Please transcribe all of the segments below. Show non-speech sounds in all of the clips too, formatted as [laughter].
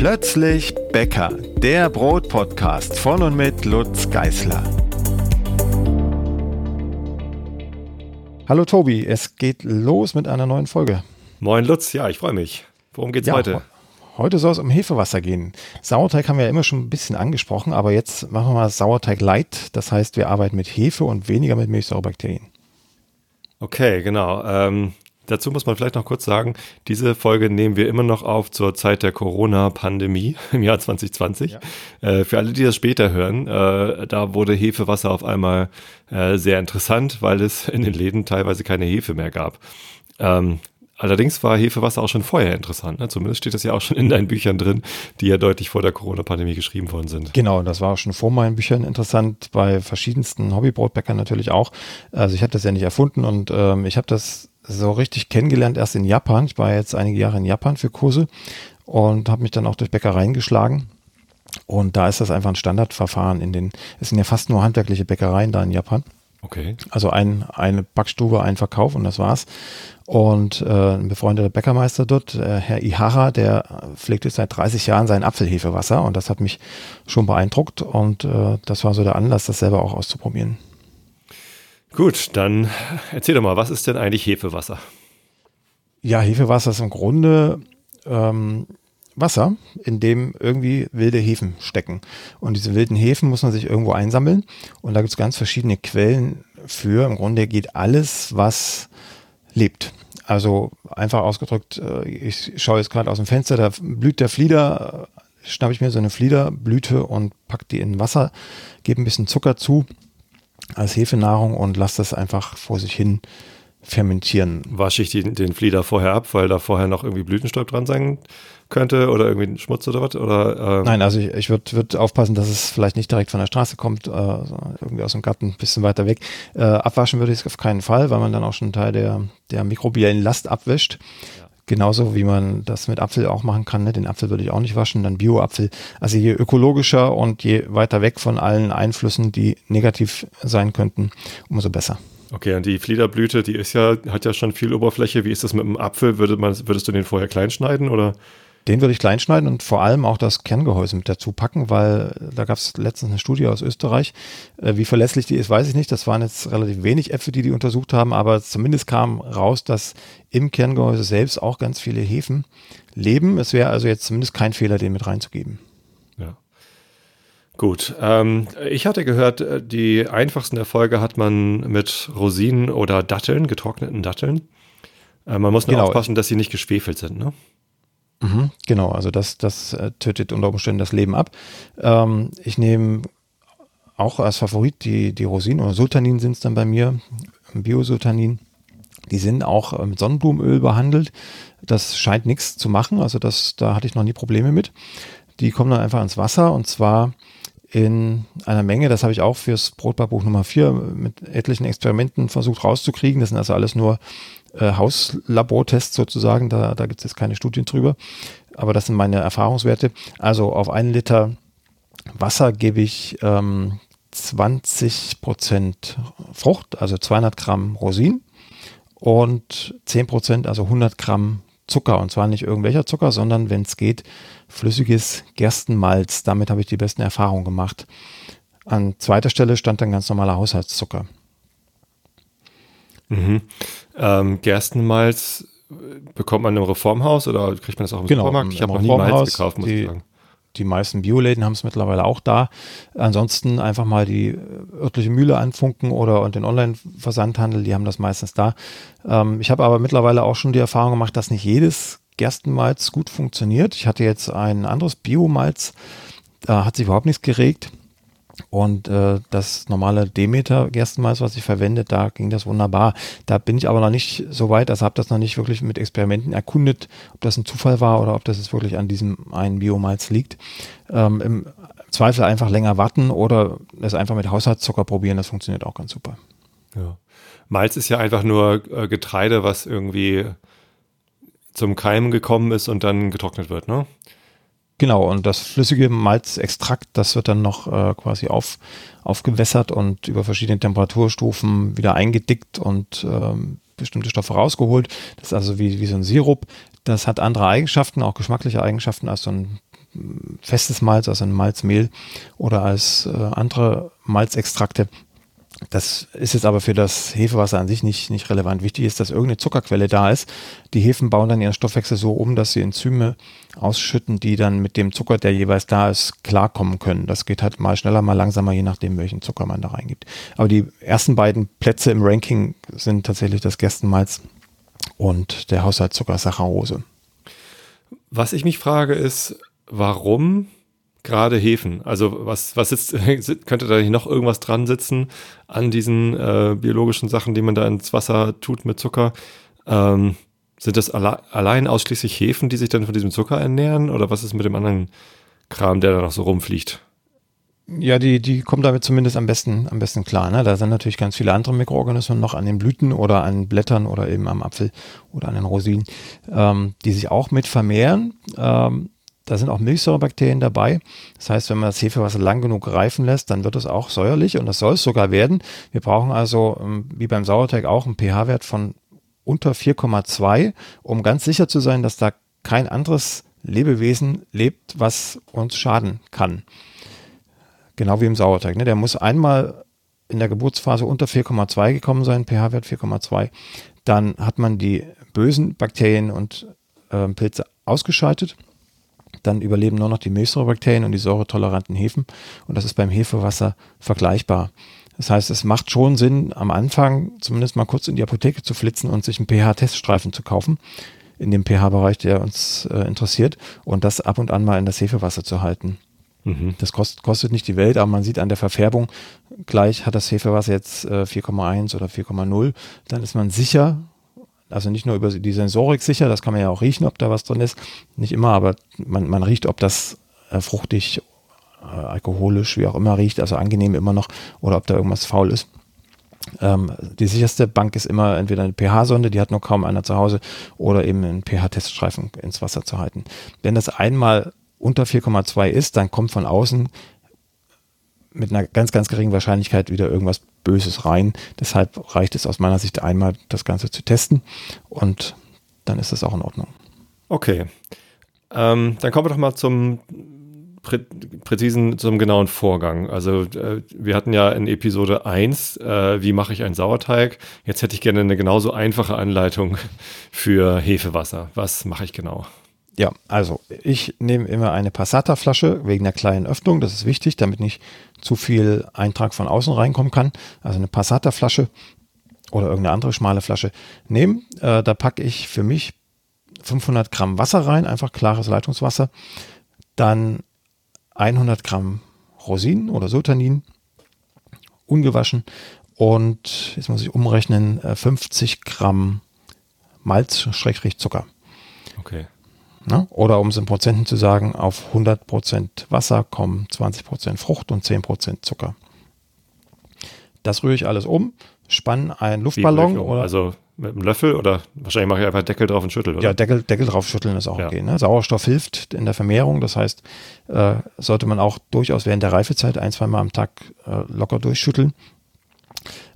Plötzlich Bäcker, der Brotpodcast von und mit Lutz Geißler. Hallo Tobi, es geht los mit einer neuen Folge. Moin Lutz, ja, ich freue mich. Worum geht's ja, heute? Heute soll es um Hefewasser gehen. Sauerteig haben wir ja immer schon ein bisschen angesprochen, aber jetzt machen wir mal Sauerteig light. Das heißt, wir arbeiten mit Hefe und weniger mit Milchsäurebakterien. Okay, genau. Ähm, dazu muss man vielleicht noch kurz sagen, diese Folge nehmen wir immer noch auf zur Zeit der Corona-Pandemie [laughs] im Jahr 2020. Ja. Äh, für alle, die das später hören, äh, da wurde Hefewasser auf einmal äh, sehr interessant, weil es in den Läden teilweise keine Hefe mehr gab. Ähm, Allerdings war Hefewasser auch schon vorher interessant. Ne? Zumindest steht das ja auch schon in deinen Büchern drin, die ja deutlich vor der Corona-Pandemie geschrieben worden sind. Genau, das war auch schon vor meinen Büchern interessant, bei verschiedensten Hobbybrotbäckern natürlich auch. Also ich habe das ja nicht erfunden und ähm, ich habe das so richtig kennengelernt erst in Japan. Ich war jetzt einige Jahre in Japan für Kurse und habe mich dann auch durch Bäckereien geschlagen. Und da ist das einfach ein Standardverfahren in den, es sind ja fast nur handwerkliche Bäckereien da in Japan. Okay. Also ein, eine Backstube, ein Verkauf und das war's. Und äh, ein befreundeter Bäckermeister dort, äh, Herr Ihara, der pflegt jetzt seit 30 Jahren sein Apfelhefewasser und das hat mich schon beeindruckt und äh, das war so der Anlass, das selber auch auszuprobieren. Gut, dann erzähl doch mal, was ist denn eigentlich Hefewasser? Ja, Hefewasser ist im Grunde ähm, Wasser, in dem irgendwie wilde Hefen stecken. Und diese wilden Hefen muss man sich irgendwo einsammeln. Und da gibt es ganz verschiedene Quellen für. Im Grunde geht alles, was lebt. Also einfach ausgedrückt, äh, ich schaue jetzt gerade aus dem Fenster, da blüht der Flieder, schnappe ich mir so eine Fliederblüte und packe die in Wasser, gebe ein bisschen Zucker zu als Hefenahrung und lasse das einfach vor sich hin fermentieren. Wasche ich die, den Flieder vorher ab, weil da vorher noch irgendwie Blütenstaub dran sein könnte oder irgendwie Schmutz oder was? Oder, äh Nein, also ich, ich würde würd aufpassen, dass es vielleicht nicht direkt von der Straße kommt, äh, irgendwie aus dem Garten ein bisschen weiter weg. Äh, abwaschen würde ich es auf keinen Fall, weil man dann auch schon einen Teil der, der mikrobiellen Last abwäscht. Ja. Genauso wie man das mit Apfel auch machen kann. Ne? Den Apfel würde ich auch nicht waschen, dann Bio-Apfel. Also je ökologischer und je weiter weg von allen Einflüssen, die negativ sein könnten, umso besser. Okay, und die Fliederblüte, die ist ja, hat ja schon viel Oberfläche. Wie ist das mit dem Apfel? Würde man, würdest du den vorher klein schneiden oder? Den würde ich klein schneiden und vor allem auch das Kerngehäuse mit dazu packen, weil da gab es letztens eine Studie aus Österreich. Äh, wie verlässlich die ist, weiß ich nicht. Das waren jetzt relativ wenig Äpfel, die die untersucht haben, aber zumindest kam raus, dass im Kerngehäuse selbst auch ganz viele Hefen leben. Es wäre also jetzt zumindest kein Fehler, den mit reinzugeben. Gut, ähm, ich hatte gehört, äh, die einfachsten Erfolge hat man mit Rosinen oder Datteln, getrockneten Datteln. Äh, man muss nur genau. aufpassen, dass sie nicht geschwefelt sind, ne? Mhm, genau, also das, das äh, tötet unter Umständen das Leben ab. Ähm, ich nehme auch als Favorit die, die Rosinen oder Sultanin sind es dann bei mir, Bio-Sultanin. Die sind auch äh, mit Sonnenblumenöl behandelt. Das scheint nichts zu machen, also das, da hatte ich noch nie Probleme mit. Die kommen dann einfach ins Wasser und zwar in einer Menge, das habe ich auch fürs Brotbackbuch Nummer 4 mit etlichen Experimenten versucht rauszukriegen. Das sind also alles nur äh, Hauslabortests sozusagen, da, da gibt es jetzt keine Studien drüber. Aber das sind meine Erfahrungswerte. Also auf einen Liter Wasser gebe ich ähm, 20 Prozent Frucht, also 200 Gramm Rosinen und 10 Prozent, also 100 Gramm Zucker. Und zwar nicht irgendwelcher Zucker, sondern wenn es geht, flüssiges Gerstenmalz. Damit habe ich die besten Erfahrungen gemacht. An zweiter Stelle stand dann ganz normaler Haushaltszucker. Mhm. Ähm, Gerstenmalz bekommt man im Reformhaus oder kriegt man das auch im genau, Supermarkt? Ich habe noch nie Malz gekauft, muss die, ich sagen. Die meisten Bioläden haben es mittlerweile auch da. Ansonsten einfach mal die örtliche Mühle anfunken oder den Online-Versandhandel, die haben das meistens da. Ähm, ich habe aber mittlerweile auch schon die Erfahrung gemacht, dass nicht jedes Gerstenmalz gut funktioniert. Ich hatte jetzt ein anderes Biomalz, da hat sich überhaupt nichts geregt. Und äh, das normale Demeter Gerstenmalz, was ich verwende, da ging das wunderbar. Da bin ich aber noch nicht so weit, also habe das noch nicht wirklich mit Experimenten erkundet, ob das ein Zufall war oder ob das jetzt wirklich an diesem einen Biomalz liegt. Ähm, Im Zweifel einfach länger warten oder es einfach mit Haushaltszucker probieren, das funktioniert auch ganz super. Ja. Malz ist ja einfach nur äh, Getreide, was irgendwie zum Keimen gekommen ist und dann getrocknet wird, ne? Genau, und das flüssige Malzextrakt, das wird dann noch äh, quasi auf, aufgewässert und über verschiedene Temperaturstufen wieder eingedickt und ähm, bestimmte Stoffe rausgeholt. Das ist also wie, wie so ein Sirup. Das hat andere Eigenschaften, auch geschmackliche Eigenschaften als so ein festes Malz, also ein Malzmehl oder als äh, andere Malzextrakte. Das ist jetzt aber für das Hefewasser an sich nicht, nicht relevant. Wichtig ist, dass irgendeine Zuckerquelle da ist. Die Hefen bauen dann ihren Stoffwechsel so um, dass sie Enzyme ausschütten, die dann mit dem Zucker, der jeweils da ist, klarkommen können. Das geht halt mal schneller, mal langsamer, je nachdem, welchen Zucker man da reingibt. Aber die ersten beiden Plätze im Ranking sind tatsächlich das Gerstenmalz und der Haushaltszucker Saccharose. Was ich mich frage ist, warum gerade Hefen? Also was, was sitzt, [laughs] könnte da nicht noch irgendwas dran sitzen an diesen äh, biologischen Sachen, die man da ins Wasser tut mit Zucker? Ähm, sind das alle, allein ausschließlich Hefen, die sich dann von diesem Zucker ernähren? Oder was ist mit dem anderen Kram, der da noch so rumfliegt? Ja, die, die kommen damit zumindest am besten, am besten klar. Ne? Da sind natürlich ganz viele andere Mikroorganismen noch an den Blüten oder an Blättern oder eben am Apfel oder an den Rosinen, ähm, die sich auch mit vermehren. Ähm, da sind auch Milchsäurebakterien dabei. Das heißt, wenn man das Hefewasser lang genug reifen lässt, dann wird es auch säuerlich und das soll es sogar werden. Wir brauchen also, ähm, wie beim Sauerteig auch, einen pH-Wert von unter 4,2, um ganz sicher zu sein, dass da kein anderes Lebewesen lebt, was uns schaden kann. Genau wie im Sauerteig. Ne? Der muss einmal in der Geburtsphase unter 4,2 gekommen sein, pH-Wert 4,2. Dann hat man die bösen Bakterien und äh, Pilze ausgeschaltet. Dann überleben nur noch die Milchsäurebakterien und die säuretoleranten Hefen. Und das ist beim Hefewasser vergleichbar. Das heißt, es macht schon Sinn, am Anfang zumindest mal kurz in die Apotheke zu flitzen und sich einen pH-Teststreifen zu kaufen, in dem pH-Bereich, der uns äh, interessiert, und das ab und an mal in das Hefewasser zu halten. Mhm. Das kostet, kostet nicht die Welt, aber man sieht an der Verfärbung, gleich hat das Hefewasser jetzt äh, 4,1 oder 4,0, dann ist man sicher, also nicht nur über die Sensorik sicher, das kann man ja auch riechen, ob da was drin ist. Nicht immer, aber man, man riecht, ob das äh, fruchtig, äh, alkoholisch, wie auch immer riecht, also angenehm immer noch, oder ob da irgendwas faul ist. Ähm, die sicherste Bank ist immer entweder eine pH-Sonde, die hat nur kaum einer zu Hause, oder eben einen pH-Teststreifen ins Wasser zu halten. Wenn das einmal unter 4,2 ist, dann kommt von außen mit einer ganz, ganz geringen Wahrscheinlichkeit wieder irgendwas Böses rein. Deshalb reicht es aus meiner Sicht einmal, das Ganze zu testen und dann ist das auch in Ordnung. Okay. Ähm, dann kommen wir doch mal zum prä präzisen, zum genauen Vorgang. Also äh, wir hatten ja in Episode 1, äh, wie mache ich einen Sauerteig? Jetzt hätte ich gerne eine genauso einfache Anleitung [laughs] für Hefewasser. Was mache ich genau? Ja, also ich nehme immer eine Passata-Flasche wegen der kleinen Öffnung. Das ist wichtig, damit nicht zu viel Eintrag von außen reinkommen kann. Also eine Passata-Flasche oder irgendeine andere schmale Flasche nehmen. Äh, da packe ich für mich 500 Gramm Wasser rein, einfach klares Leitungswasser. Dann 100 Gramm Rosinen oder Sultanin, ungewaschen. Und jetzt muss ich umrechnen, 50 äh, Gramm Malz-Zucker. Okay. Ne? Oder um es in Prozenten zu sagen, auf 100% Wasser kommen 20% Frucht und 10% Zucker. Das rühre ich alles um, spanne einen Luftballon. Oder also mit einem Löffel oder wahrscheinlich mache ich einfach Deckel drauf und schüttel, oder? Ja, Deckel, Deckel drauf schütteln ist auch ja. okay. Ne? Sauerstoff hilft in der Vermehrung, das heißt, äh, sollte man auch durchaus während der Reifezeit ein, zwei Mal am Tag äh, locker durchschütteln.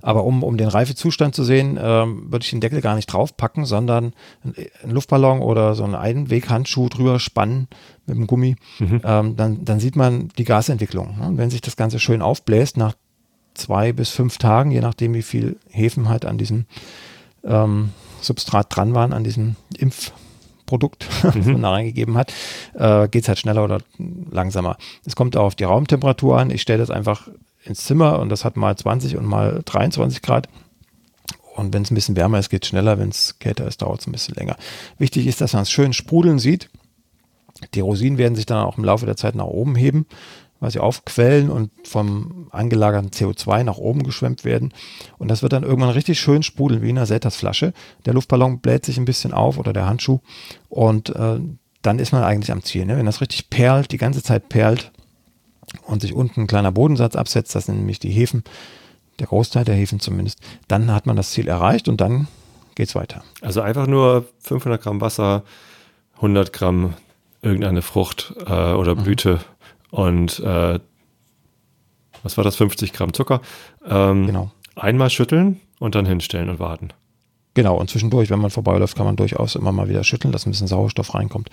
Aber um, um den Reifezustand zu sehen, ähm, würde ich den Deckel gar nicht draufpacken, sondern einen Luftballon oder so einen Einweghandschuh drüber spannen mit dem Gummi. Mhm. Ähm, dann, dann sieht man die Gasentwicklung. Ne? Und wenn sich das Ganze schön aufbläst, nach zwei bis fünf Tagen, je nachdem, wie viel Hefen halt an diesem ähm, Substrat dran waren, an diesem Impfprodukt, [laughs] mhm. das man da reingegeben hat, äh, geht es halt schneller oder langsamer. Es kommt auch auf die Raumtemperatur an. Ich stelle das einfach ins Zimmer und das hat mal 20 und mal 23 Grad. Und wenn es ein bisschen wärmer ist, geht es schneller. Wenn es kälter ist, dauert es ein bisschen länger. Wichtig ist, dass man es schön sprudeln sieht. Die Rosinen werden sich dann auch im Laufe der Zeit nach oben heben, weil sie aufquellen und vom angelagerten CO2 nach oben geschwemmt werden. Und das wird dann irgendwann richtig schön sprudeln, wie in einer Seltersflasche. Der Luftballon bläht sich ein bisschen auf oder der Handschuh. Und äh, dann ist man eigentlich am Ziel. Ne? Wenn das richtig perlt, die ganze Zeit perlt, und sich unten ein kleiner Bodensatz absetzt, das sind nämlich die Hefen, der Großteil der Hefen zumindest, dann hat man das Ziel erreicht und dann geht es weiter. Also einfach nur 500 Gramm Wasser, 100 Gramm irgendeine Frucht äh, oder mhm. Blüte mhm. und äh, was war das, 50 Gramm Zucker. Ähm, genau. Einmal schütteln und dann hinstellen und warten. Genau, und zwischendurch, wenn man vorbeiläuft, kann man durchaus immer mal wieder schütteln, dass ein bisschen Sauerstoff reinkommt.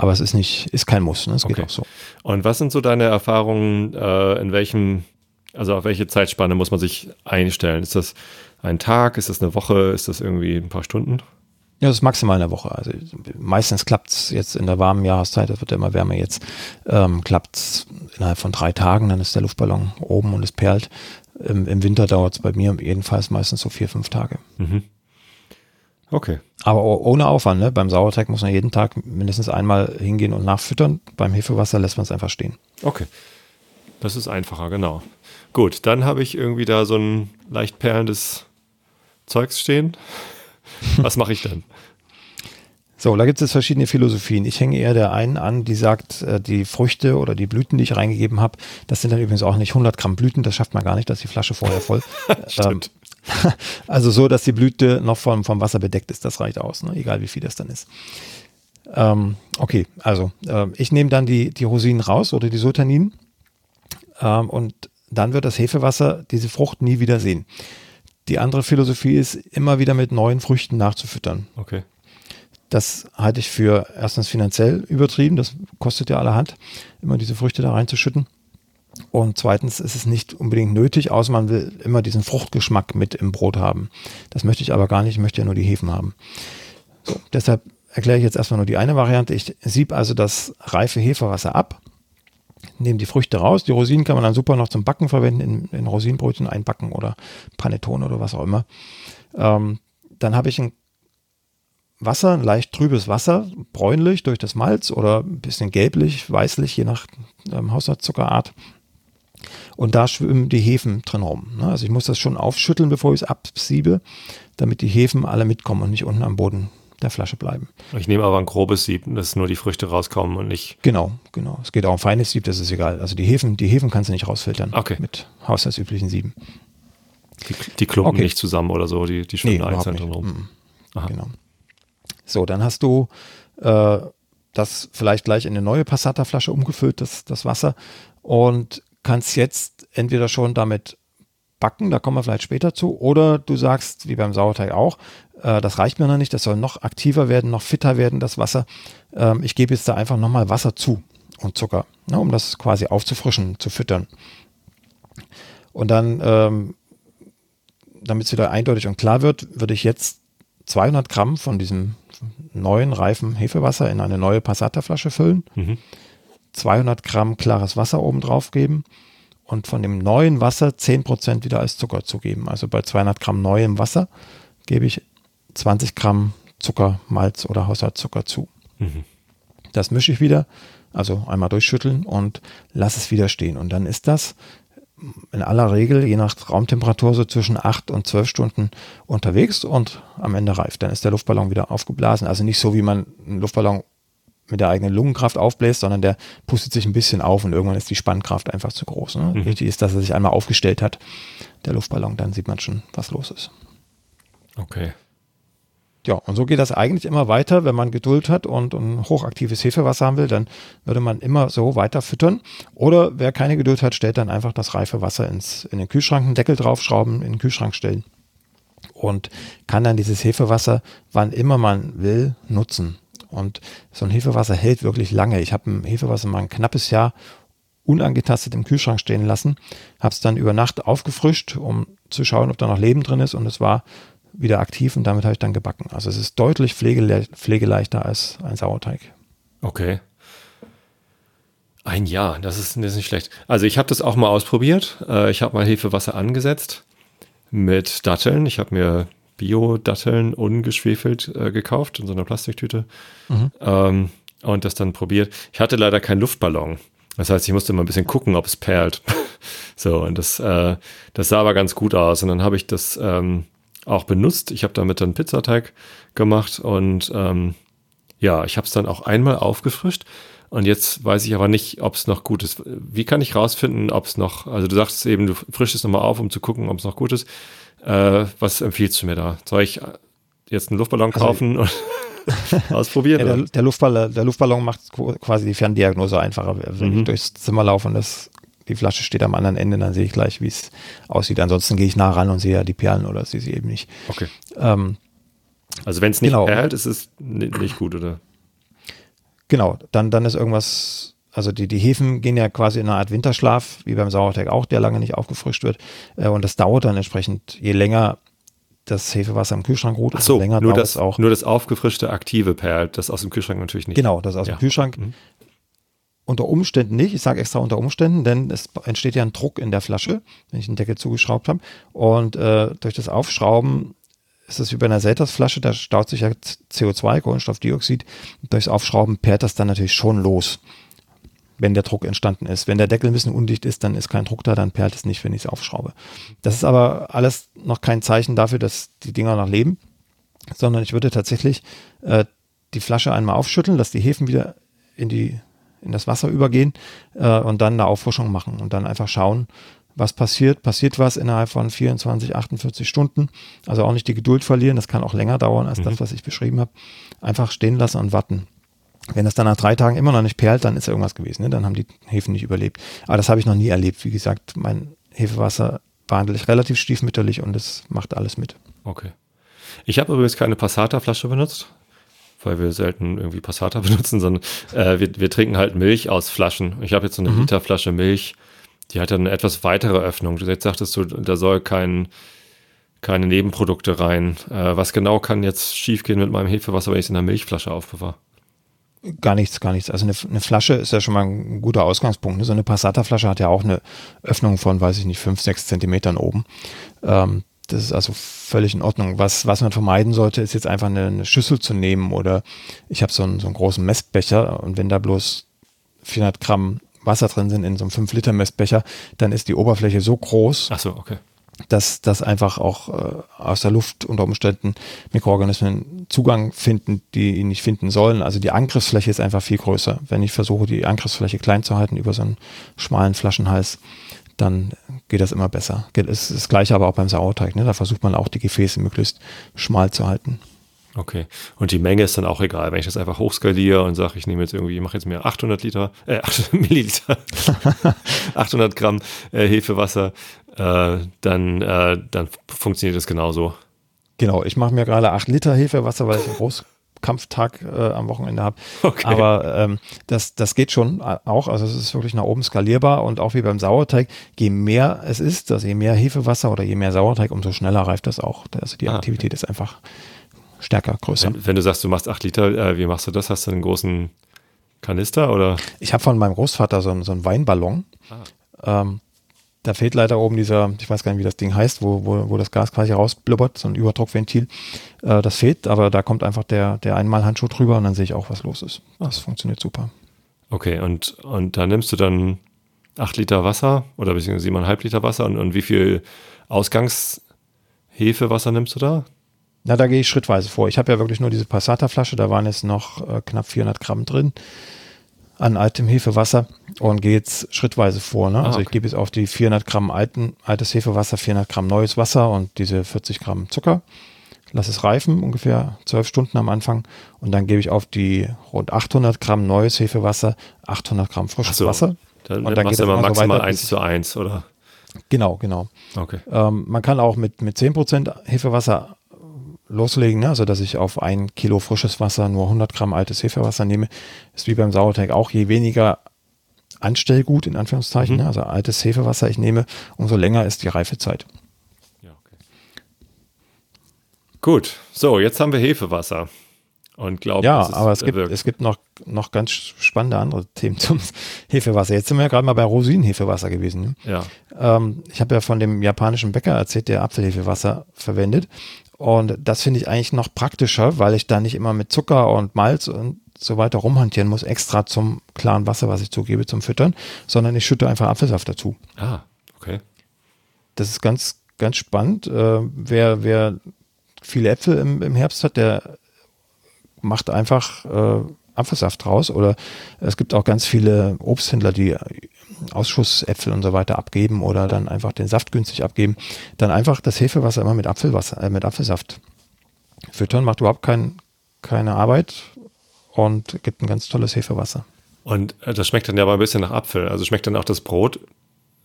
Aber es ist nicht, ist kein Muss, ne? es Okay. geht auch so. Und was sind so deine Erfahrungen, äh, in welchem, also auf welche Zeitspanne muss man sich einstellen? Ist das ein Tag, ist das eine Woche, ist das irgendwie ein paar Stunden? Ja, das ist maximal eine Woche. Also meistens klappt es jetzt in der warmen Jahreszeit, das wird ja immer wärmer jetzt, ähm, klappt es innerhalb von drei Tagen, dann ist der Luftballon oben und es perlt. Im, im Winter dauert es bei mir jedenfalls meistens so vier, fünf Tage. Mhm. Okay. Aber ohne Aufwand, ne? Beim Sauerteig muss man jeden Tag mindestens einmal hingehen und nachfüttern. Beim Hefewasser lässt man es einfach stehen. Okay. Das ist einfacher, genau. Gut, dann habe ich irgendwie da so ein leicht perlendes Zeugs stehen. [laughs] Was mache ich dann? So, da gibt es verschiedene Philosophien. Ich hänge eher der einen an, die sagt, äh, die Früchte oder die Blüten, die ich reingegeben habe, das sind dann übrigens auch nicht 100 Gramm Blüten, das schafft man gar nicht, dass die Flasche vorher voll. [laughs] Stimmt. [laughs] Also so, dass die Blüte noch vom, vom Wasser bedeckt ist, das reicht aus, ne? egal wie viel das dann ist. Ähm, okay, also äh, ich nehme dann die, die Rosinen raus oder die Sultaninen ähm, und dann wird das Hefewasser diese Frucht nie wieder sehen. Die andere Philosophie ist, immer wieder mit neuen Früchten nachzufüttern. Okay. Das halte ich für erstens finanziell übertrieben, das kostet ja allerhand, immer diese Früchte da reinzuschütten. Und zweitens ist es nicht unbedingt nötig, außer man will immer diesen Fruchtgeschmack mit im Brot haben. Das möchte ich aber gar nicht, ich möchte ja nur die Hefen haben. So, deshalb erkläre ich jetzt erstmal nur die eine Variante. Ich sieb also das reife Hefewasser ab, nehme die Früchte raus. Die Rosinen kann man dann super noch zum Backen verwenden, in, in Rosinenbrötchen einbacken oder Panettone oder was auch immer. Ähm, dann habe ich ein Wasser, ein leicht trübes Wasser, bräunlich durch das Malz oder ein bisschen gelblich, weißlich, je nach ähm, Haushaltszuckerart. Und da schwimmen die Hefen drin rum. Ne? Also ich muss das schon aufschütteln, bevor ich es absiebe, damit die Hefen alle mitkommen und nicht unten am Boden der Flasche bleiben. Ich nehme aber ein grobes Sieb, dass nur die Früchte rauskommen und nicht. Genau, genau. Es geht auch um feines Sieb, das ist egal. Also die Hefen, die Hefen kannst du nicht rausfiltern Okay. mit haushaltsüblichen Sieben. Die, die klumpen Okay. nicht zusammen oder so, die, die schwimmen überhaupt einzeln drin rum. Mhm. Genau. So, dann hast du äh, das vielleicht gleich in eine neue Passata-Flasche umgefüllt, das, das Wasser, und kannst jetzt entweder schon damit backen, da kommen wir vielleicht später zu, oder du sagst, wie beim Sauerteig auch, äh, das reicht mir noch nicht, das soll noch aktiver werden, noch fitter werden, das Wasser. Ähm, ich gebe jetzt da einfach nochmal Wasser zu und Zucker, ne, um das quasi aufzufrischen, zu füttern. Und dann, ähm, damit es wieder eindeutig und klar wird, würde ich jetzt 200 Gramm von diesem neuen reifen Hefewasser in eine neue Passata-Flasche füllen, Mhm. 200 Gramm klares Wasser oben drauf geben und von dem neuen Wasser 10% wieder als Zucker zugeben. Also bei 200 Gramm neuem Wasser gebe ich 20 Gramm Zucker, Malz oder Haushaltszucker zu. Mhm. Das mische ich wieder, also einmal durchschütteln und lasse es wieder stehen. Und dann ist das in aller Regel, je nach Raumtemperatur, so zwischen 8 und 12 Stunden unterwegs und am Ende reift. Dann ist der Luftballon wieder aufgeblasen. Also nicht so, wie man einen Luftballon mit der eigenen Lungenkraft aufbläst, sondern der pustet sich ein bisschen auf und irgendwann ist die Spannkraft einfach zu groß. Ne? Mhm. Wichtig ist, dass er sich einmal aufgestellt hat, der Luftballon, dann sieht man schon, was los ist. Okay. Ja, und so geht das eigentlich immer weiter. Wenn man Geduld hat und ein hochaktives Hefewasser haben will, dann würde man immer so weiter füttern. Oder wer keine Geduld hat, stellt dann einfach das reife Wasser ins, in den Kühlschrank, einen Deckel draufschrauben, in den Kühlschrank stellen und kann dann dieses Hefewasser, wann immer man will, nutzen. Und so ein Hefewasser hält wirklich lange. Ich habe ein Hefewasser mal ein knappes Jahr unangetastet im Kühlschrank stehen lassen, habe es dann über Nacht aufgefrischt, um zu schauen, ob da noch Leben drin ist und es war wieder aktiv und damit habe ich dann gebacken. Also es ist deutlich pflegele pflegeleichter als ein Sauerteig. Okay. Ein Jahr, das ist, das ist nicht schlecht. Also ich habe das auch mal ausprobiert. Äh, Ich habe mal Hefewasser angesetzt mit Datteln. Ich habe mir Bio-Datteln ungeschwefelt äh, gekauft in so einer Plastiktüte ähm, und das dann probiert. Ich hatte leider keinen Luftballon. Das heißt, ich musste mal ein bisschen gucken, ob es perlt. [laughs] so, und das, äh, das sah aber ganz gut aus. Und dann habe ich das ähm, auch benutzt. Ich habe damit dann Pizzateig gemacht und ähm, ja, ich habe es dann auch einmal aufgefrischt und jetzt weiß ich aber nicht, ob es noch gut ist. Wie kann ich rausfinden, ob es noch, also du sagst eben, du frischst es nochmal auf, um zu gucken, ob es noch gut ist. Äh, was empfiehlst du mir da? Soll ich jetzt einen Luftballon Also- kaufen und [laughs] ausprobieren? Ja, der, der, Luftballon, der Luftballon macht qu- quasi die Ferndiagnose einfacher. Wenn Mhm. ich durchs Zimmer laufe und das, die Flasche steht am anderen Ende, dann sehe ich gleich, wie es aussieht. Ansonsten gehe ich nah ran und sehe ja die Perlen oder sehe sie eben nicht. okay. Ähm, Also wenn es nicht Genau. perlt, ist es ni- nicht gut, oder? Genau, dann, dann ist irgendwas, also die, die Hefen gehen ja quasi in eine Art Winterschlaf, wie beim Sauerteig auch, der lange nicht aufgefrischt wird. Äh, und das dauert dann entsprechend, je länger das Hefewasser im Kühlschrank ruht, so, länger nur dauert das, es auch. nur das aufgefrischte aktive Perl, das aus dem Kühlschrank natürlich nicht. Genau, das aus Ja. dem Kühlschrank. Mhm. Unter Umständen nicht, ich sage extra unter Umständen, denn es entsteht ja ein Druck in der Flasche, wenn ich den Deckel zugeschraubt habe. Und äh, durch das Aufschrauben ist es wie bei einer Seltersflasche, da staut sich ja CO2, Kohlenstoffdioxid. Durchs Aufschrauben perlt das dann natürlich schon los, wenn der Druck entstanden ist. Wenn der Deckel ein bisschen undicht ist, dann ist kein Druck da, dann perlt es nicht, wenn ich es aufschraube. Das ist aber alles noch kein Zeichen dafür, dass die Dinger noch leben, sondern ich würde tatsächlich äh, die Flasche einmal aufschütteln, dass die Hefen wieder in die in das Wasser übergehen äh, und dann eine Auffrischung machen und dann einfach schauen, was passiert. Passiert was innerhalb von 24, 48 Stunden. Also auch nicht die Geduld verlieren, das kann auch länger dauern als das, was ich beschrieben habe. Einfach stehen lassen und warten. Wenn das dann nach drei Tagen immer noch nicht perlt, dann ist ja irgendwas gewesen. Ne? Dann haben die Hefen nicht überlebt. Aber das habe ich noch nie erlebt. Wie gesagt, mein Hefewasser behandle ich relativ stiefmütterlich und es macht alles mit. Okay. Ich habe übrigens keine Passata-Flasche benutzt, weil wir selten irgendwie Passata [laughs] benutzen, sondern äh, wir, wir trinken halt Milch aus Flaschen. Ich habe jetzt so eine Mhm. Literflasche Milch, die hat dann eine etwas weitere Öffnung. Jetzt sagtest du, da soll kein, keine Nebenprodukte rein. Äh, was genau kann jetzt schiefgehen mit meinem Hefewasser, wenn ich es in einer Milchflasche aufbewahre? Gar nichts, gar nichts. Also eine, eine Flasche ist ja schon mal ein guter Ausgangspunkt. Ne? So eine Passata-Flasche hat ja auch eine Öffnung von, weiß ich nicht, fünf, sechs Zentimetern oben. Ähm, das ist also völlig in Ordnung. Was, was man vermeiden sollte, ist jetzt einfach eine, eine Schüssel zu nehmen oder ich habe so einen, so einen großen Messbecher und wenn da bloß 400 Gramm Wasser drin sind in so einem 5-Liter-Messbecher, dann ist die Oberfläche so groß, so, okay. dass, dass einfach auch äh, aus der Luft unter Umständen Mikroorganismen Zugang finden, die ihn nicht finden sollen. Also die Angriffsfläche ist einfach viel größer. Wenn ich versuche, die Angriffsfläche klein zu halten über so einen schmalen Flaschenhals, dann geht das immer besser. Es ist das gleiche aber auch beim Sauerteig. Ne? Da versucht man auch die Gefäße möglichst schmal zu halten. Okay. Und die Menge ist dann auch egal, wenn ich das einfach hochskaliere und sage, ich nehme jetzt irgendwie, ich mache jetzt mir 800 Liter, äh, 800 [laughs] Milliliter, [laughs] 800 Gramm äh, Hefewasser, äh, dann, äh, dann funktioniert das genauso. Genau, ich mache mir gerade 8 Liter Hefewasser, weil ich einen Großkampftag äh, am Wochenende habe. Okay. Aber ähm, das, das geht schon auch. Also es ist wirklich nach oben skalierbar und auch wie beim Sauerteig, je mehr es ist, also je mehr Hefewasser oder je mehr Sauerteig, umso schneller reift das auch. Also die Ah, Aktivität ist einfach stärker, größer. Wenn, wenn du sagst, du machst 8 Liter, äh, wie machst du das? Hast du einen großen Kanister oder? Ich habe von meinem Großvater so, einen- so einen Weinballon. Ähm, da fehlt leider oben dieser, ich weiß gar nicht, wie das Ding heißt, wo, wo, wo das Gas quasi rausblubbert, so ein Überdruckventil. Äh, das fehlt, aber da kommt einfach der, der Einmalhandschuh drüber und dann sehe ich auch, was los ist. Das funktioniert super. Okay, und, und da nimmst du dann 8 Liter Wasser oder beziehungsweise 7,5 Liter Wasser und, und wie viel Ausgangshefewasser nimmst du da? Na, da gehe ich schrittweise vor. Ich habe ja wirklich nur diese Passata-Flasche, da waren jetzt noch äh, knapp 400 Gramm drin an altem Hefewasser und gehe jetzt schrittweise vor. Ne? Ah, also ich okay. gebe jetzt auf die 400 Gramm alten, altes Hefewasser, 400 Gramm neues Wasser und diese 40 Gramm Zucker. Lass es reifen, ungefähr 12 Stunden am Anfang. Und dann gebe ich auf die rund 800 Gramm neues Hefewasser, 800 Gramm frisches so. Wasser. Dann, Und dann geht das immer immer so maximal weiter, 1 bis- zu 1, oder? Genau, genau. Okay. Ähm, man kann auch mit, mit 10% Hefewasser loslegen, ne? also dass ich auf ein Kilo frisches Wasser nur 100 Gramm altes Hefewasser nehme. Ist wie beim Sauerteig auch, je weniger Anstellgut in Anführungszeichen, Mhm. ne? also altes Hefewasser ich nehme, umso länger ist die Reifezeit. Ja, okay. Gut, so, jetzt haben wir Hefewasser. Und glaube, Ja, aber es gibt, es gibt noch, noch ganz spannende andere Themen [laughs] zum Hefewasser. Jetzt sind wir ja gerade mal bei Rosinenhefewasser gewesen. Ne? Ja, Ähm, ich habe ja von dem japanischen Bäcker erzählt, der Apfelhefewasser verwendet. Und das finde ich eigentlich noch praktischer, weil ich da nicht immer mit Zucker und Malz und so weiter rumhantieren muss, extra zum klaren Wasser, was ich zugebe zum Füttern, sondern ich schütte einfach Apfelsaft dazu. ah, okay. Das ist ganz, ganz spannend. Äh, wer, wer viele Äpfel im, im Herbst hat, der macht einfach äh, Apfelsaft raus. Oder es gibt auch ganz viele Obsthändler, die Ausschussäpfel und so weiter abgeben oder dann einfach den Saft günstig abgeben. Dann einfach das Hefewasser immer mit Apfelwasser, äh, mit Apfelsaft füttern, macht überhaupt kein, keine Arbeit und gibt ein ganz tolles Hefewasser. Und äh, das schmeckt dann ja aber ein bisschen nach Apfel. Also schmeckt dann auch das Brot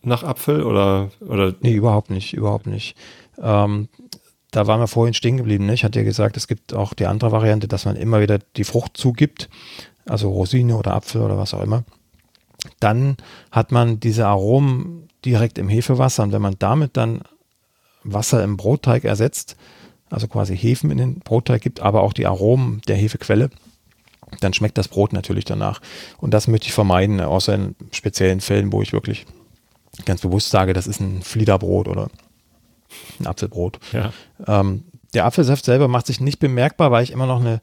nach Apfel oder, oder Nee, überhaupt nicht, überhaupt nicht. Ähm, da waren wir vorhin stehen geblieben. Ne? Ich hatte ja gesagt, es gibt auch die andere Variante, dass man immer wieder die Frucht zugibt. also Rosine oder Apfel oder was auch immer, dann hat man diese Aromen direkt im Hefewasser und wenn man damit dann Wasser im Brotteig ersetzt, also quasi Hefen in den Brotteig gibt, aber auch die Aromen der Hefequelle, dann schmeckt das Brot natürlich danach. Und das möchte ich vermeiden, außer in speziellen Fällen, wo ich wirklich ganz bewusst sage, das ist ein Fliederbrot oder ein Apfelbrot. Ja. Ähm, der Apfelsaft selber macht sich nicht bemerkbar, weil ich immer noch eine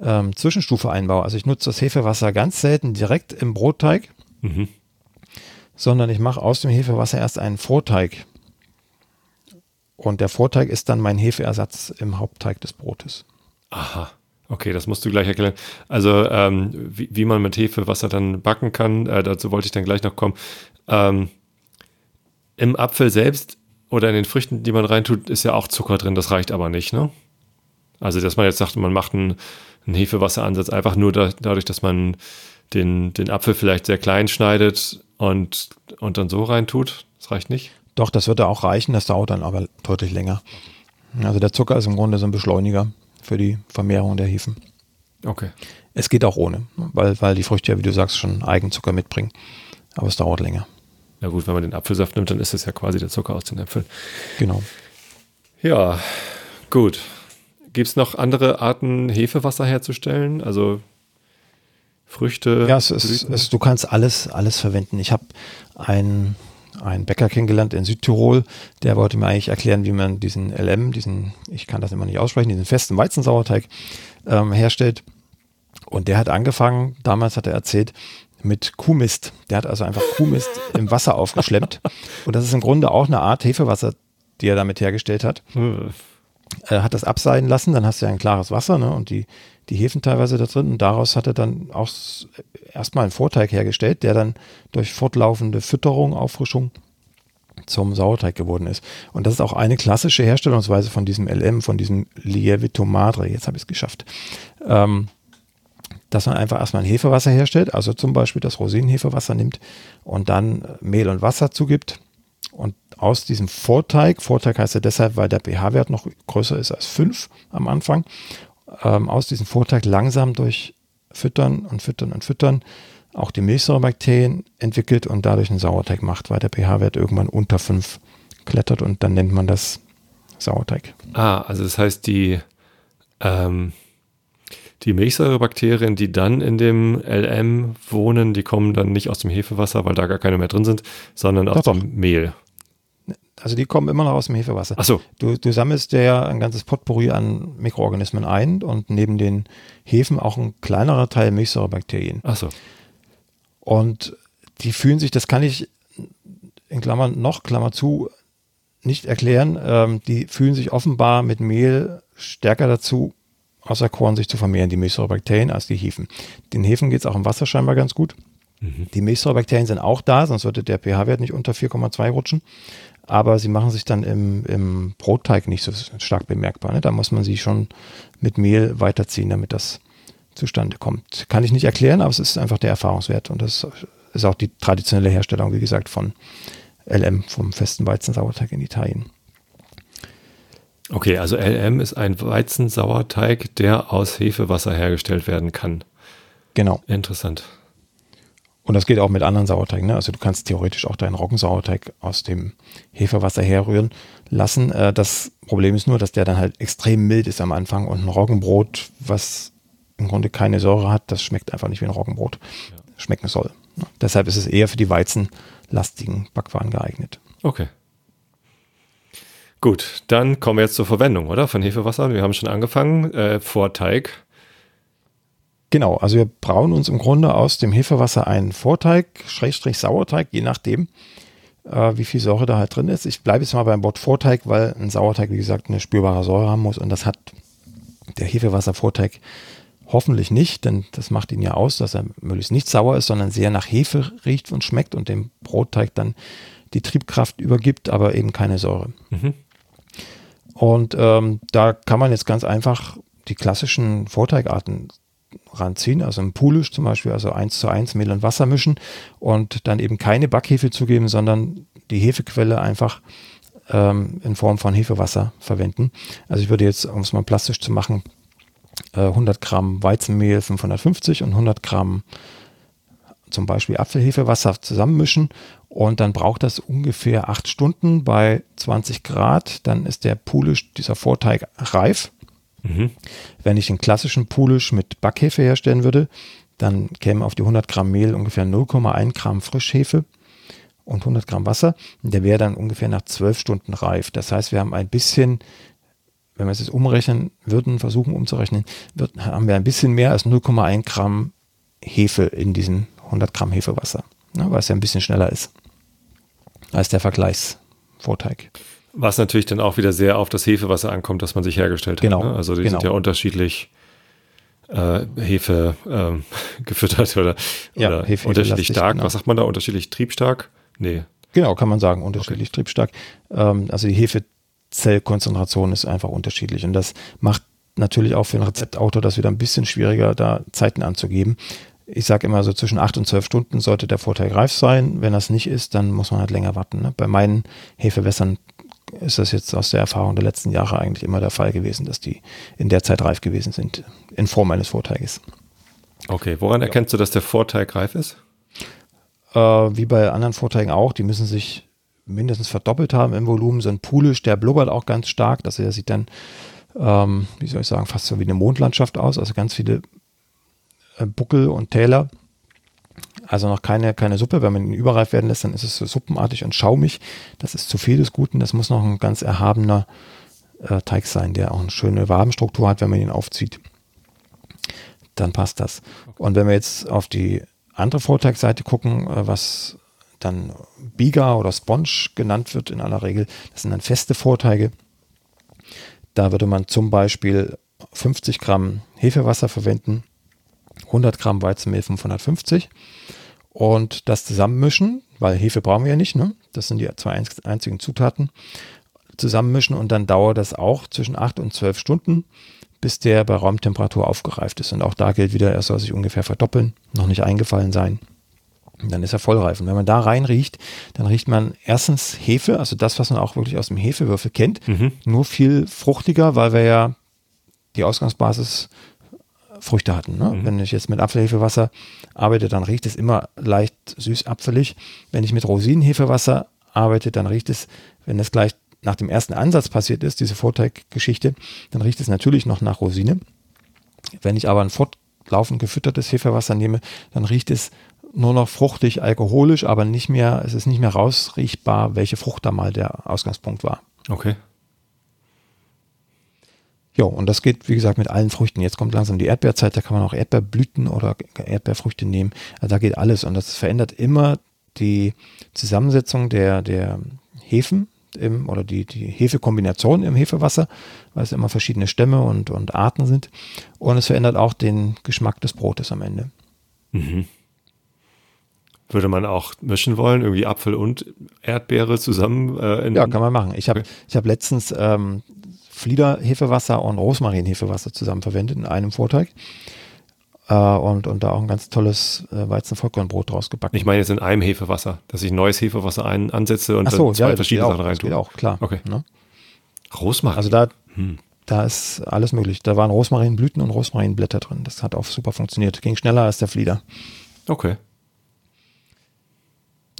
ähm, Zwischenstufe einbaue. Also ich nutze das Hefewasser ganz selten direkt im Brotteig, Mhm. sondern ich mache aus dem Hefewasser erst einen Vorteig. Und der Vorteig ist dann mein Hefeersatz im Hauptteig des Brotes. Aha. Okay, das musst du gleich erklären. Also, ähm, wie, wie man mit Hefewasser dann backen kann, äh, dazu wollte ich dann gleich noch kommen. Ähm, Im Apfel selbst oder in den Früchten, die man reintut, ist ja auch Zucker drin, das reicht aber nicht, ne? Also, dass man jetzt sagt, man macht einen, einen Hefewasseransatz einfach nur da, dadurch, dass man den, den Apfel vielleicht sehr klein schneidet und, und dann so reintut, das reicht nicht? Doch, das wird da auch reichen, das dauert dann aber deutlich länger. Also der Zucker ist im Grunde so ein Beschleuniger für die Vermehrung der Hefen. Okay. Es geht auch ohne, weil, weil die Früchte ja, wie du sagst, schon Eigenzucker mitbringen. Aber es dauert länger. Ja gut, wenn man den Apfelsaft nimmt, dann ist es ja quasi der Zucker aus den Äpfeln. Genau. Ja, gut. Gibt es noch andere Arten, Hefewasser herzustellen? Also Früchte? Ja, es ist, es, du kannst alles, alles verwenden. Ich habe einen, einen Bäcker kennengelernt in Südtirol, der wollte mir eigentlich erklären, wie man diesen LM, diesen, ich kann das immer nicht aussprechen, diesen festen Weizensauerteig ähm, herstellt. Und der hat angefangen, damals hat er erzählt, mit Kuhmist. Der hat also einfach Kuhmist [laughs] im Wasser aufgeschlemmt. Und das ist im Grunde auch eine Art Hefewasser, die er damit hergestellt hat. Hm. Er hat das abseiden lassen, dann hast du ja ein klares Wasser ne, und die, die Hefen teilweise da drin. Und daraus hat er dann auch erstmal einen Vorteig hergestellt, der dann durch fortlaufende Fütterung, Auffrischung zum Sauerteig geworden ist. Und das ist auch eine klassische Herstellungsweise von diesem LM, von diesem Lievito Madre. Jetzt habe ich es geschafft. Ähm, dass man einfach erstmal ein Hefewasser herstellt, also zum Beispiel das Rosinenhefewasser nimmt und dann Mehl und Wasser zugibt und aus diesem Vorteig, Vorteig heißt ja deshalb, weil der pH-Wert noch größer ist als 5 am Anfang, ähm, aus diesem Vorteig langsam durch Füttern und Füttern und Füttern auch die Milchsäurebakterien entwickelt und dadurch einen Sauerteig macht, weil der pH-Wert irgendwann unter 5 klettert und dann nennt man das Sauerteig. Ah, also das heißt, die, ähm, die Milchsäurebakterien, die dann in dem LM wohnen, die kommen dann nicht aus dem Hefewasser, weil da gar keine mehr drin sind, sondern aus Doch, dem Mehl. Also die kommen immer noch aus dem Hefewasser. Achso, Du, du sammelst ja ein ganzes Potpourri an Mikroorganismen ein und neben den Hefen auch ein kleinerer Teil Milchsäurebakterien. achso. Und die fühlen sich, das kann ich in Klammern noch, Klammer zu, nicht erklären. Ähm, die fühlen sich offenbar mit Mehl stärker dazu, außer Korn sich zu vermehren, die Milchsäurebakterien, als die Hefen. Den Hefen geht es auch im Wasser scheinbar ganz gut. Die Milchsäurebakterien sind auch da, sonst würde der pH-Wert nicht unter 4,2 rutschen. Aber sie machen sich dann im, im Brotteig nicht so stark bemerkbar. Ne? Da muss man sie schon mit Mehl weiterziehen, damit das zustande kommt. Kann ich nicht erklären, aber es ist einfach der Erfahrungswert. Und das ist auch die traditionelle Herstellung, wie gesagt, von LM, vom festen Weizensauerteig in Italien. Okay, also LM ist ein Weizensauerteig, der aus Hefewasser hergestellt werden kann. Genau. Interessant. Und das geht auch mit anderen Sauerteigen. Ne? Also du kannst theoretisch auch deinen Roggensauerteig aus dem Hefewasser herrühren lassen. Äh, das Problem ist nur, dass der dann halt extrem mild ist am Anfang und ein Roggenbrot, was im Grunde keine Säure hat, das schmeckt einfach nicht wie ein Roggenbrot schmecken soll. Ne? Deshalb ist es eher für die weizenlastigen Backwaren geeignet. Okay. Gut, dann kommen wir jetzt zur Verwendung, oder? Von Hefewasser. Wir haben schon angefangen. Äh, Vorteig. Genau, also wir brauen uns im Grunde aus dem Hefewasser einen Vorteig, Schrägstrich Sauerteig, je nachdem, äh, wie viel Säure da halt drin ist. Ich bleibe jetzt mal beim Wort Vorteig, weil ein Sauerteig, wie gesagt, eine spürbare Säure haben muss und das hat der Hefewasservorteig hoffentlich nicht, denn das macht ihn ja aus, dass er möglichst nicht sauer ist, sondern sehr nach Hefe riecht und schmeckt und dem Brotteig dann die Triebkraft übergibt, aber eben keine Säure. Mhm. Und ähm, da kann man jetzt ganz einfach die klassischen Vorteigarten ranziehen, also im Pulisch zum Beispiel, also 1 zu 1 Mehl und Wasser mischen und dann eben keine Backhefe zugeben, sondern die Hefequelle einfach ähm, in Form von Hefewasser verwenden. Also ich würde jetzt, um es mal plastisch zu machen, äh, 100 Gramm Weizenmehl 550 und 100 Gramm zum Beispiel Apfelhefewasser zusammenmischen und dann braucht das ungefähr acht Stunden bei 20 Grad. Dann ist der Pulisch, dieser Vorteig reif. Mhm. Wenn ich den klassischen Pulisch mit Backhefe herstellen würde, dann käme auf die 100 Gramm Mehl ungefähr 0,1 Gramm Frischhefe und 100 Gramm Wasser. Der wäre dann ungefähr nach 12 Stunden reif. Das heißt, wir haben ein bisschen, wenn wir es jetzt umrechnen würden, versuchen umzurechnen, wird, haben wir ein bisschen mehr als 0,1 Gramm Hefe in diesem 100 Gramm Hefewasser, ne, weil es ja ein bisschen schneller ist als der Vergleichsvorteig. Was natürlich dann auch wieder sehr auf das Hefewasser ankommt, das man sich hergestellt genau, hat. Ne? Also die genau. sind ja unterschiedlich äh, Hefe ähm, [laughs] gefüttert oder, ja, oder Hefe, unterschiedlich stark. genau. Was sagt man da? Unterschiedlich triebstark? Nee. Genau, kann man sagen, unterschiedlich okay. triebstark. Ähm, also die Hefezellkonzentration ist einfach unterschiedlich und das macht natürlich auch für einen Rezeptautor das wieder ein bisschen schwieriger, da Zeiten anzugeben. Ich sage immer so zwischen 8 und 12 Stunden sollte der Vorteig reif sein. Wenn das nicht ist, dann muss man halt länger warten. Ne? Bei meinen Hefewässern ist das jetzt aus der Erfahrung der letzten Jahre eigentlich immer der Fall gewesen, dass die in der Zeit reif gewesen sind, in Form eines Vorteiges. Okay, woran ja. erkennst du, dass der Vorteig reif ist? Äh, wie bei anderen Vorteigen auch, die müssen sich mindestens verdoppelt haben im Volumen. So ein Pulisch, der blubbert auch ganz stark. Das sieht dann, ähm, wie soll ich sagen, fast so wie eine Mondlandschaft aus. Also ganz viele äh, Buckel und Täler. Also noch keine, keine Suppe. Wenn man ihn überreif werden lässt, dann ist es suppenartig und schaumig. Das ist zu viel des Guten. Das muss noch ein ganz erhabener äh, Teig sein, der auch eine schöne Wabenstruktur hat, wenn man ihn aufzieht. Dann passt das. Und wenn wir jetzt auf die andere Vorteigseite gucken, äh, was dann Biga oder Sponge genannt wird in aller Regel, das sind dann feste Vorteige. Da würde man zum Beispiel 50 Gramm Hefewasser verwenden, 100 Gramm Weizenmehl 550 und das zusammenmischen, weil Hefe brauchen wir ja nicht, ne? das sind die zwei einzigen Zutaten, zusammenmischen und dann dauert das auch zwischen 8 und 12 Stunden, bis der bei Raumtemperatur aufgereift ist. Und auch da gilt wieder, er soll sich ungefähr verdoppeln, noch nicht eingefallen sein. Und dann ist er vollreif. Und wenn man da rein riecht, dann riecht man erstens Hefe, also das, was man auch wirklich aus dem Hefewürfel kennt, mhm. nur viel fruchtiger, weil wir ja die Ausgangsbasis Früchte hatten. Ne? Mhm. Wenn ich jetzt mit Apfelhefewasser arbeite, dann riecht es immer leicht süß-apfelig. Wenn ich mit Rosinenhefewasser arbeite, dann riecht es, wenn es gleich nach dem ersten Ansatz passiert ist, diese Vorteiggeschichte, dann riecht es natürlich noch nach Rosine. Wenn ich aber ein fortlaufend gefüttertes Hefewasser nehme, dann riecht es nur noch fruchtig, alkoholisch, aber nicht mehr, es ist nicht mehr rausriechbar, welche Frucht da mal der Ausgangspunkt war. Okay. Ja, und das geht, wie gesagt, mit allen Früchten. Jetzt kommt langsam die Erdbeerzeit, da kann man auch Erdbeerblüten oder Erdbeerfrüchte nehmen. Also da geht alles und das verändert immer die Zusammensetzung der, der Hefen im, oder die, die Hefekombination im Hefewasser, weil es immer verschiedene Stämme und, und Arten sind. Und es verändert auch den Geschmack des Brotes am Ende. Mhm. Würde man auch mischen wollen, irgendwie Apfel und Erdbeere zusammen? Äh, ja, kann man machen. Ich habe okay. hab letztens ähm, Flieder-Hefewasser und Rosmarin-Hefewasser zusammen verwendet in einem Vorteig. Äh, und, und da auch ein ganz tolles äh, Weizenvollkornbrot draus gebacken. Ich meine jetzt in einem Hefewasser, dass ich neues Hefewasser ein, ansetze und so, dann zwei ja, verschiedene Sachen rein tue. Auch, klar. Okay. Ne? Rosmarin? Also da, hm. da ist alles möglich. Da waren Rosmarinblüten und Rosmarinblätter drin. Das hat auch super funktioniert. Ging schneller als der Flieder. Okay.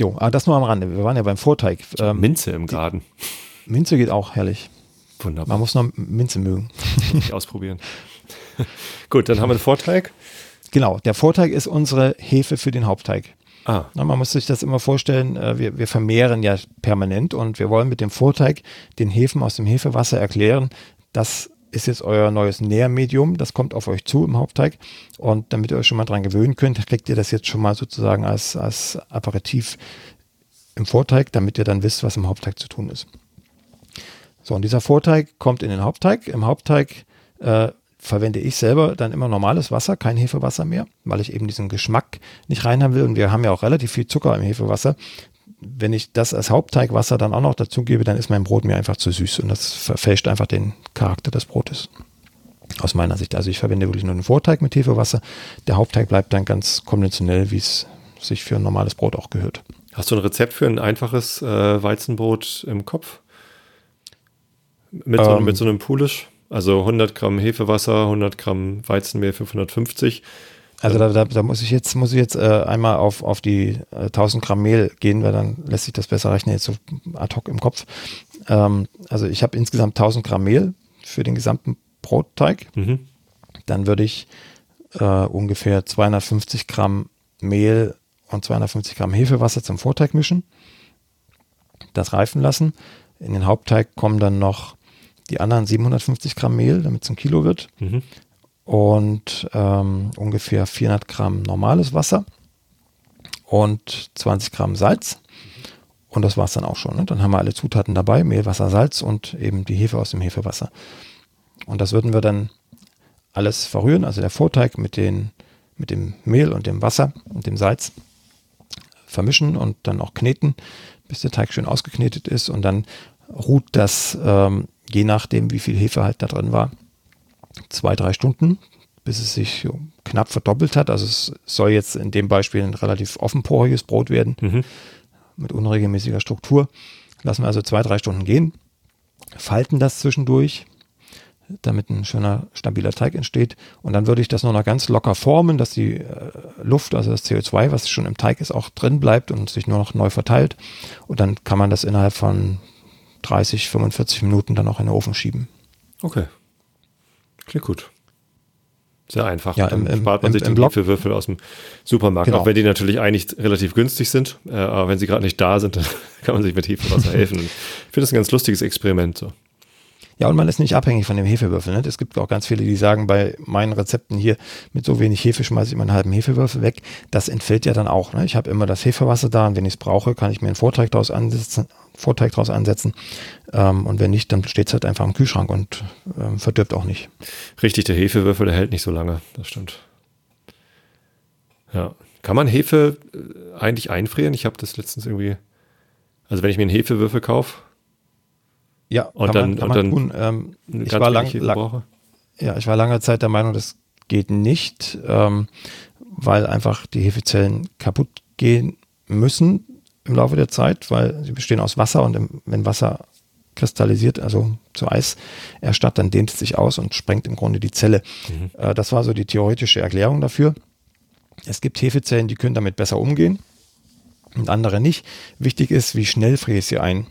Jo, aber das nur am Rande. Wir waren ja beim Vorteig. Ähm, Minze im Garten. Minze geht auch herrlich. Wunderbar. Man muss noch Minze mögen. [laughs] Ausprobieren. [laughs] Gut, dann haben wir den Vorteig. Genau, der Vorteig ist unsere Hefe für den Hauptteig. Ah. Na, man muss sich das immer vorstellen, äh, wir, wir vermehren ja permanent und wir wollen mit dem Vorteig den Hefen aus dem Hefewasser erklären, das ist jetzt euer neues Nährmedium, das kommt auf euch zu im Hauptteig und damit ihr euch schon mal dran gewöhnen könnt, kriegt ihr das jetzt schon mal sozusagen als, als Aperitif im Vorteig, damit ihr dann wisst, was im Hauptteig zu tun ist. So, und dieser Vorteig kommt in den Hauptteig. Im Hauptteig äh, verwende ich selber dann immer normales Wasser, kein Hefewasser mehr, weil ich eben diesen Geschmack nicht rein haben will. Und wir haben ja auch relativ viel Zucker im Hefewasser. Wenn ich das als Hauptteigwasser dann auch noch dazugebe, dann ist mein Brot mir einfach zu süß und das verfälscht einfach den Charakter des Brotes. Aus meiner Sicht. Also ich verwende wirklich nur den Vorteig mit Hefewasser. Der Hauptteig bleibt dann ganz konventionell, wie es sich für ein normales Brot auch gehört. Hast du ein Rezept für ein einfaches äh, Weizenbrot im Kopf? Mit, so, ähm, mit so einem Pulisch? Also 100 Gramm Hefewasser, 100 Gramm Weizenmehl, 550. Also da, da, da muss ich jetzt, muss ich jetzt äh, einmal auf, auf die äh, 1000 Gramm Mehl gehen, weil dann lässt sich das besser rechnen, jetzt so ad hoc im Kopf. Ähm, also ich habe insgesamt 1000 Gramm Mehl für den gesamten Brotteig. Mhm. Dann würde ich äh, ungefähr 250 Gramm Mehl und 250 Gramm Hefewasser zum Vorteig mischen. Das reifen lassen. In den Hauptteig kommen dann noch die anderen 750 Gramm Mehl, damit es ein Kilo wird. Mhm und ähm, ungefähr 400 Gramm normales Wasser und 20 Gramm Salz. Und das war es dann auch schon. Ne? Dann haben wir alle Zutaten dabei, Mehl, Wasser, Salz und eben die Hefe aus dem Hefewasser. Und das würden wir dann alles verrühren, also der Vorteig mit, den, mit dem Mehl und dem Wasser und dem Salz vermischen und dann auch kneten, bis der Teig schön ausgeknetet ist. Und dann ruht das, ähm, je nachdem, wie viel Hefe halt da drin war, zwei, drei Stunden, bis es sich knapp verdoppelt hat. Also es soll jetzt in dem Beispiel ein relativ offenporiges Brot werden, mhm. mit unregelmäßiger Struktur. Lassen wir also zwei, drei Stunden gehen, falten das zwischendurch, damit ein schöner, stabiler Teig entsteht. Und dann würde ich das nur noch ganz locker formen, dass die äh, Luft, also das CO2, was schon im Teig ist, auch drin bleibt und sich nur noch neu verteilt. Und dann kann man das innerhalb von 30, 45 Minuten dann auch in den Ofen schieben. Okay. Klingt gut. Sehr einfach. Ja, im, Dann spart man im, sich im die Hefewürfel aus dem Supermarkt. Genau. Auch wenn die natürlich eigentlich relativ günstig sind. Äh, aber wenn sie gerade nicht da sind, [laughs] dann kann man sich mit Hefewasser helfen. Ich finde das ein ganz lustiges Experiment. So. Ja, und man ist nicht abhängig von dem Hefewürfel. Ne? Es gibt auch ganz viele, die sagen, bei meinen Rezepten hier mit so wenig Hefe schmeiße ich meinen halben Hefewürfel weg. Das entfällt ja dann auch. Ne? Ich habe immer das Hefewasser da und wenn ich es brauche, kann ich mir einen Vorteig daraus ansetzen, Vorteig draus ansetzen. Ähm, und wenn nicht, dann steht es halt einfach im Kühlschrank und ähm, verdirbt auch nicht. Richtig, der Hefewürfel, der hält nicht so lange. Das stimmt. Ja. Kann man Hefe äh, eigentlich einfrieren? Ich habe das letztens irgendwie. Also wenn ich mir einen Hefewürfel kaufe, ja, und dann, man, und dann tun. Ähm, ich, war lang, lang, ja, ich war lange Zeit der Meinung, das geht nicht, ähm, weil einfach die Hefezellen kaputt gehen müssen im Laufe der Zeit, weil sie bestehen aus Wasser und im, wenn Wasser kristallisiert, also zu Eis erstarrt, dann dehnt es sich aus und sprengt im Grunde die Zelle. Mhm. Äh, das war so die theoretische Erklärung dafür. Es gibt Hefezellen, die können damit besser umgehen und andere nicht. Wichtig ist, wie schnell friere ich sie ein.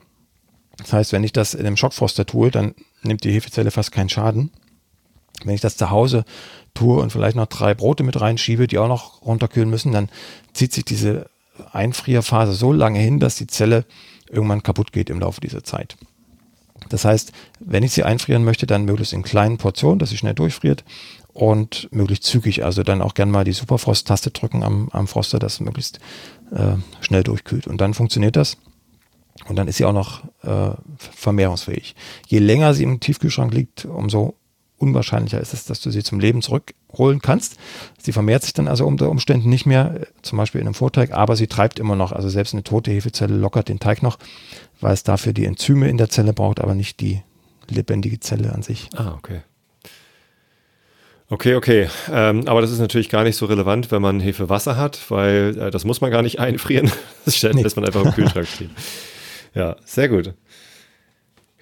Das heißt, wenn ich das in einem Schockfroster tue, dann nimmt die Hefezelle fast keinen Schaden. Wenn ich das zu Hause tue und vielleicht noch drei Brote mit reinschiebe, die auch noch runterkühlen müssen, dann zieht sich diese Einfrierphase so lange hin, dass die Zelle irgendwann kaputt geht im Laufe dieser Zeit. Das heißt, wenn ich sie einfrieren möchte, dann möglichst in kleinen Portionen, dass sie schnell durchfriert und möglichst zügig. Also dann auch gerne mal die Superfrost-Taste drücken am, am Froster, dass möglichst äh, schnell durchkühlt. Und dann funktioniert das. Und dann ist sie auch noch äh, vermehrungsfähig. Je länger sie im Tiefkühlschrank liegt, umso unwahrscheinlicher ist es, dass du sie zum Leben zurückholen kannst. Sie vermehrt sich dann also unter Umständen nicht mehr, äh, zum Beispiel in einem Vorteig, aber sie treibt immer noch. Also selbst eine tote Hefezelle lockert den Teig noch, weil es dafür die Enzyme in der Zelle braucht, aber nicht die lebendige Zelle an sich. Ah, okay. Okay, okay. Ähm, aber das ist natürlich gar nicht so relevant, wenn man Hefewasser hat, weil äh, das muss man gar nicht [laughs] einfrieren. Das nee. lässt man einfach im Kühlschrank stehen. [laughs] Ja, sehr gut.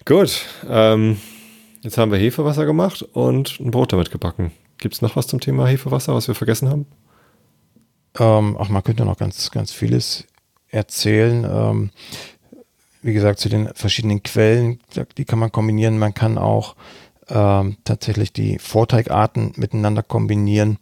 Gut. Ähm, jetzt haben wir Hefewasser gemacht und ein Brot damit gebacken. Gibt es noch was zum Thema Hefewasser, was wir vergessen haben? Ähm, ach, man könnte noch ganz, ganz vieles erzählen. Ähm, wie gesagt, zu den verschiedenen Quellen, die kann man kombinieren. Man kann auch ähm, tatsächlich die Vorteigarten miteinander kombinieren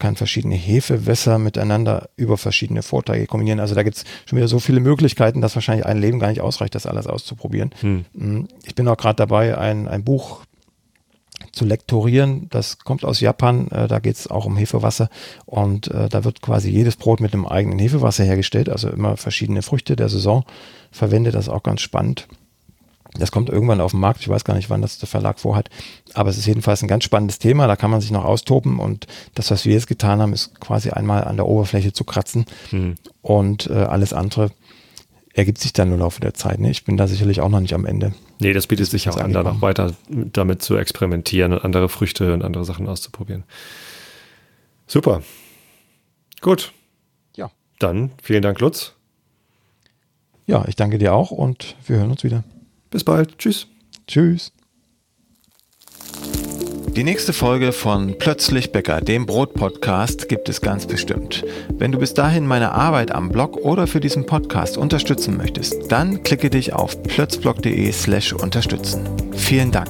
kann verschiedene Hefewässer miteinander über verschiedene Vorteile kombinieren. Also da gibt es schon wieder so viele Möglichkeiten, dass wahrscheinlich ein Leben gar nicht ausreicht, das alles auszuprobieren. Hm. Mm, ich bin auch gerade dabei, ein, ein Buch zu lektorieren. Das kommt aus Japan. Äh, da geht es auch um Hefewasser. Und äh, da wird quasi jedes Brot mit einem eigenen Hefewasser hergestellt. Also immer verschiedene Früchte der Saison verwendet. Das ist auch ganz spannend. Das kommt irgendwann auf den Markt. Ich weiß gar nicht, wann das der Verlag vorhat. Aber es ist jedenfalls ein ganz spannendes Thema. Da kann man sich noch austoben. Und das, was wir jetzt getan haben, ist quasi einmal an der Oberfläche zu kratzen. Hm. Und äh, alles andere ergibt sich dann im Laufe der Zeit. Ne? Ich bin da sicherlich auch noch nicht am Ende. Nee, das bietet sich auch an, da noch weiter damit zu experimentieren und andere Früchte und andere Sachen auszuprobieren. Super. Gut. Ja. Dann vielen Dank, Lutz. Ja, ich danke dir auch und wir hören uns wieder. Bis bald. Tschüss. Tschüss. Die nächste Folge von Plötzlich Bäcker, dem Brot-Podcast, gibt es ganz bestimmt. Wenn du bis dahin meine Arbeit am Blog oder für diesen Podcast unterstützen möchtest, dann klicke dich auf plötzblog.de slash unterstützen. Vielen Dank.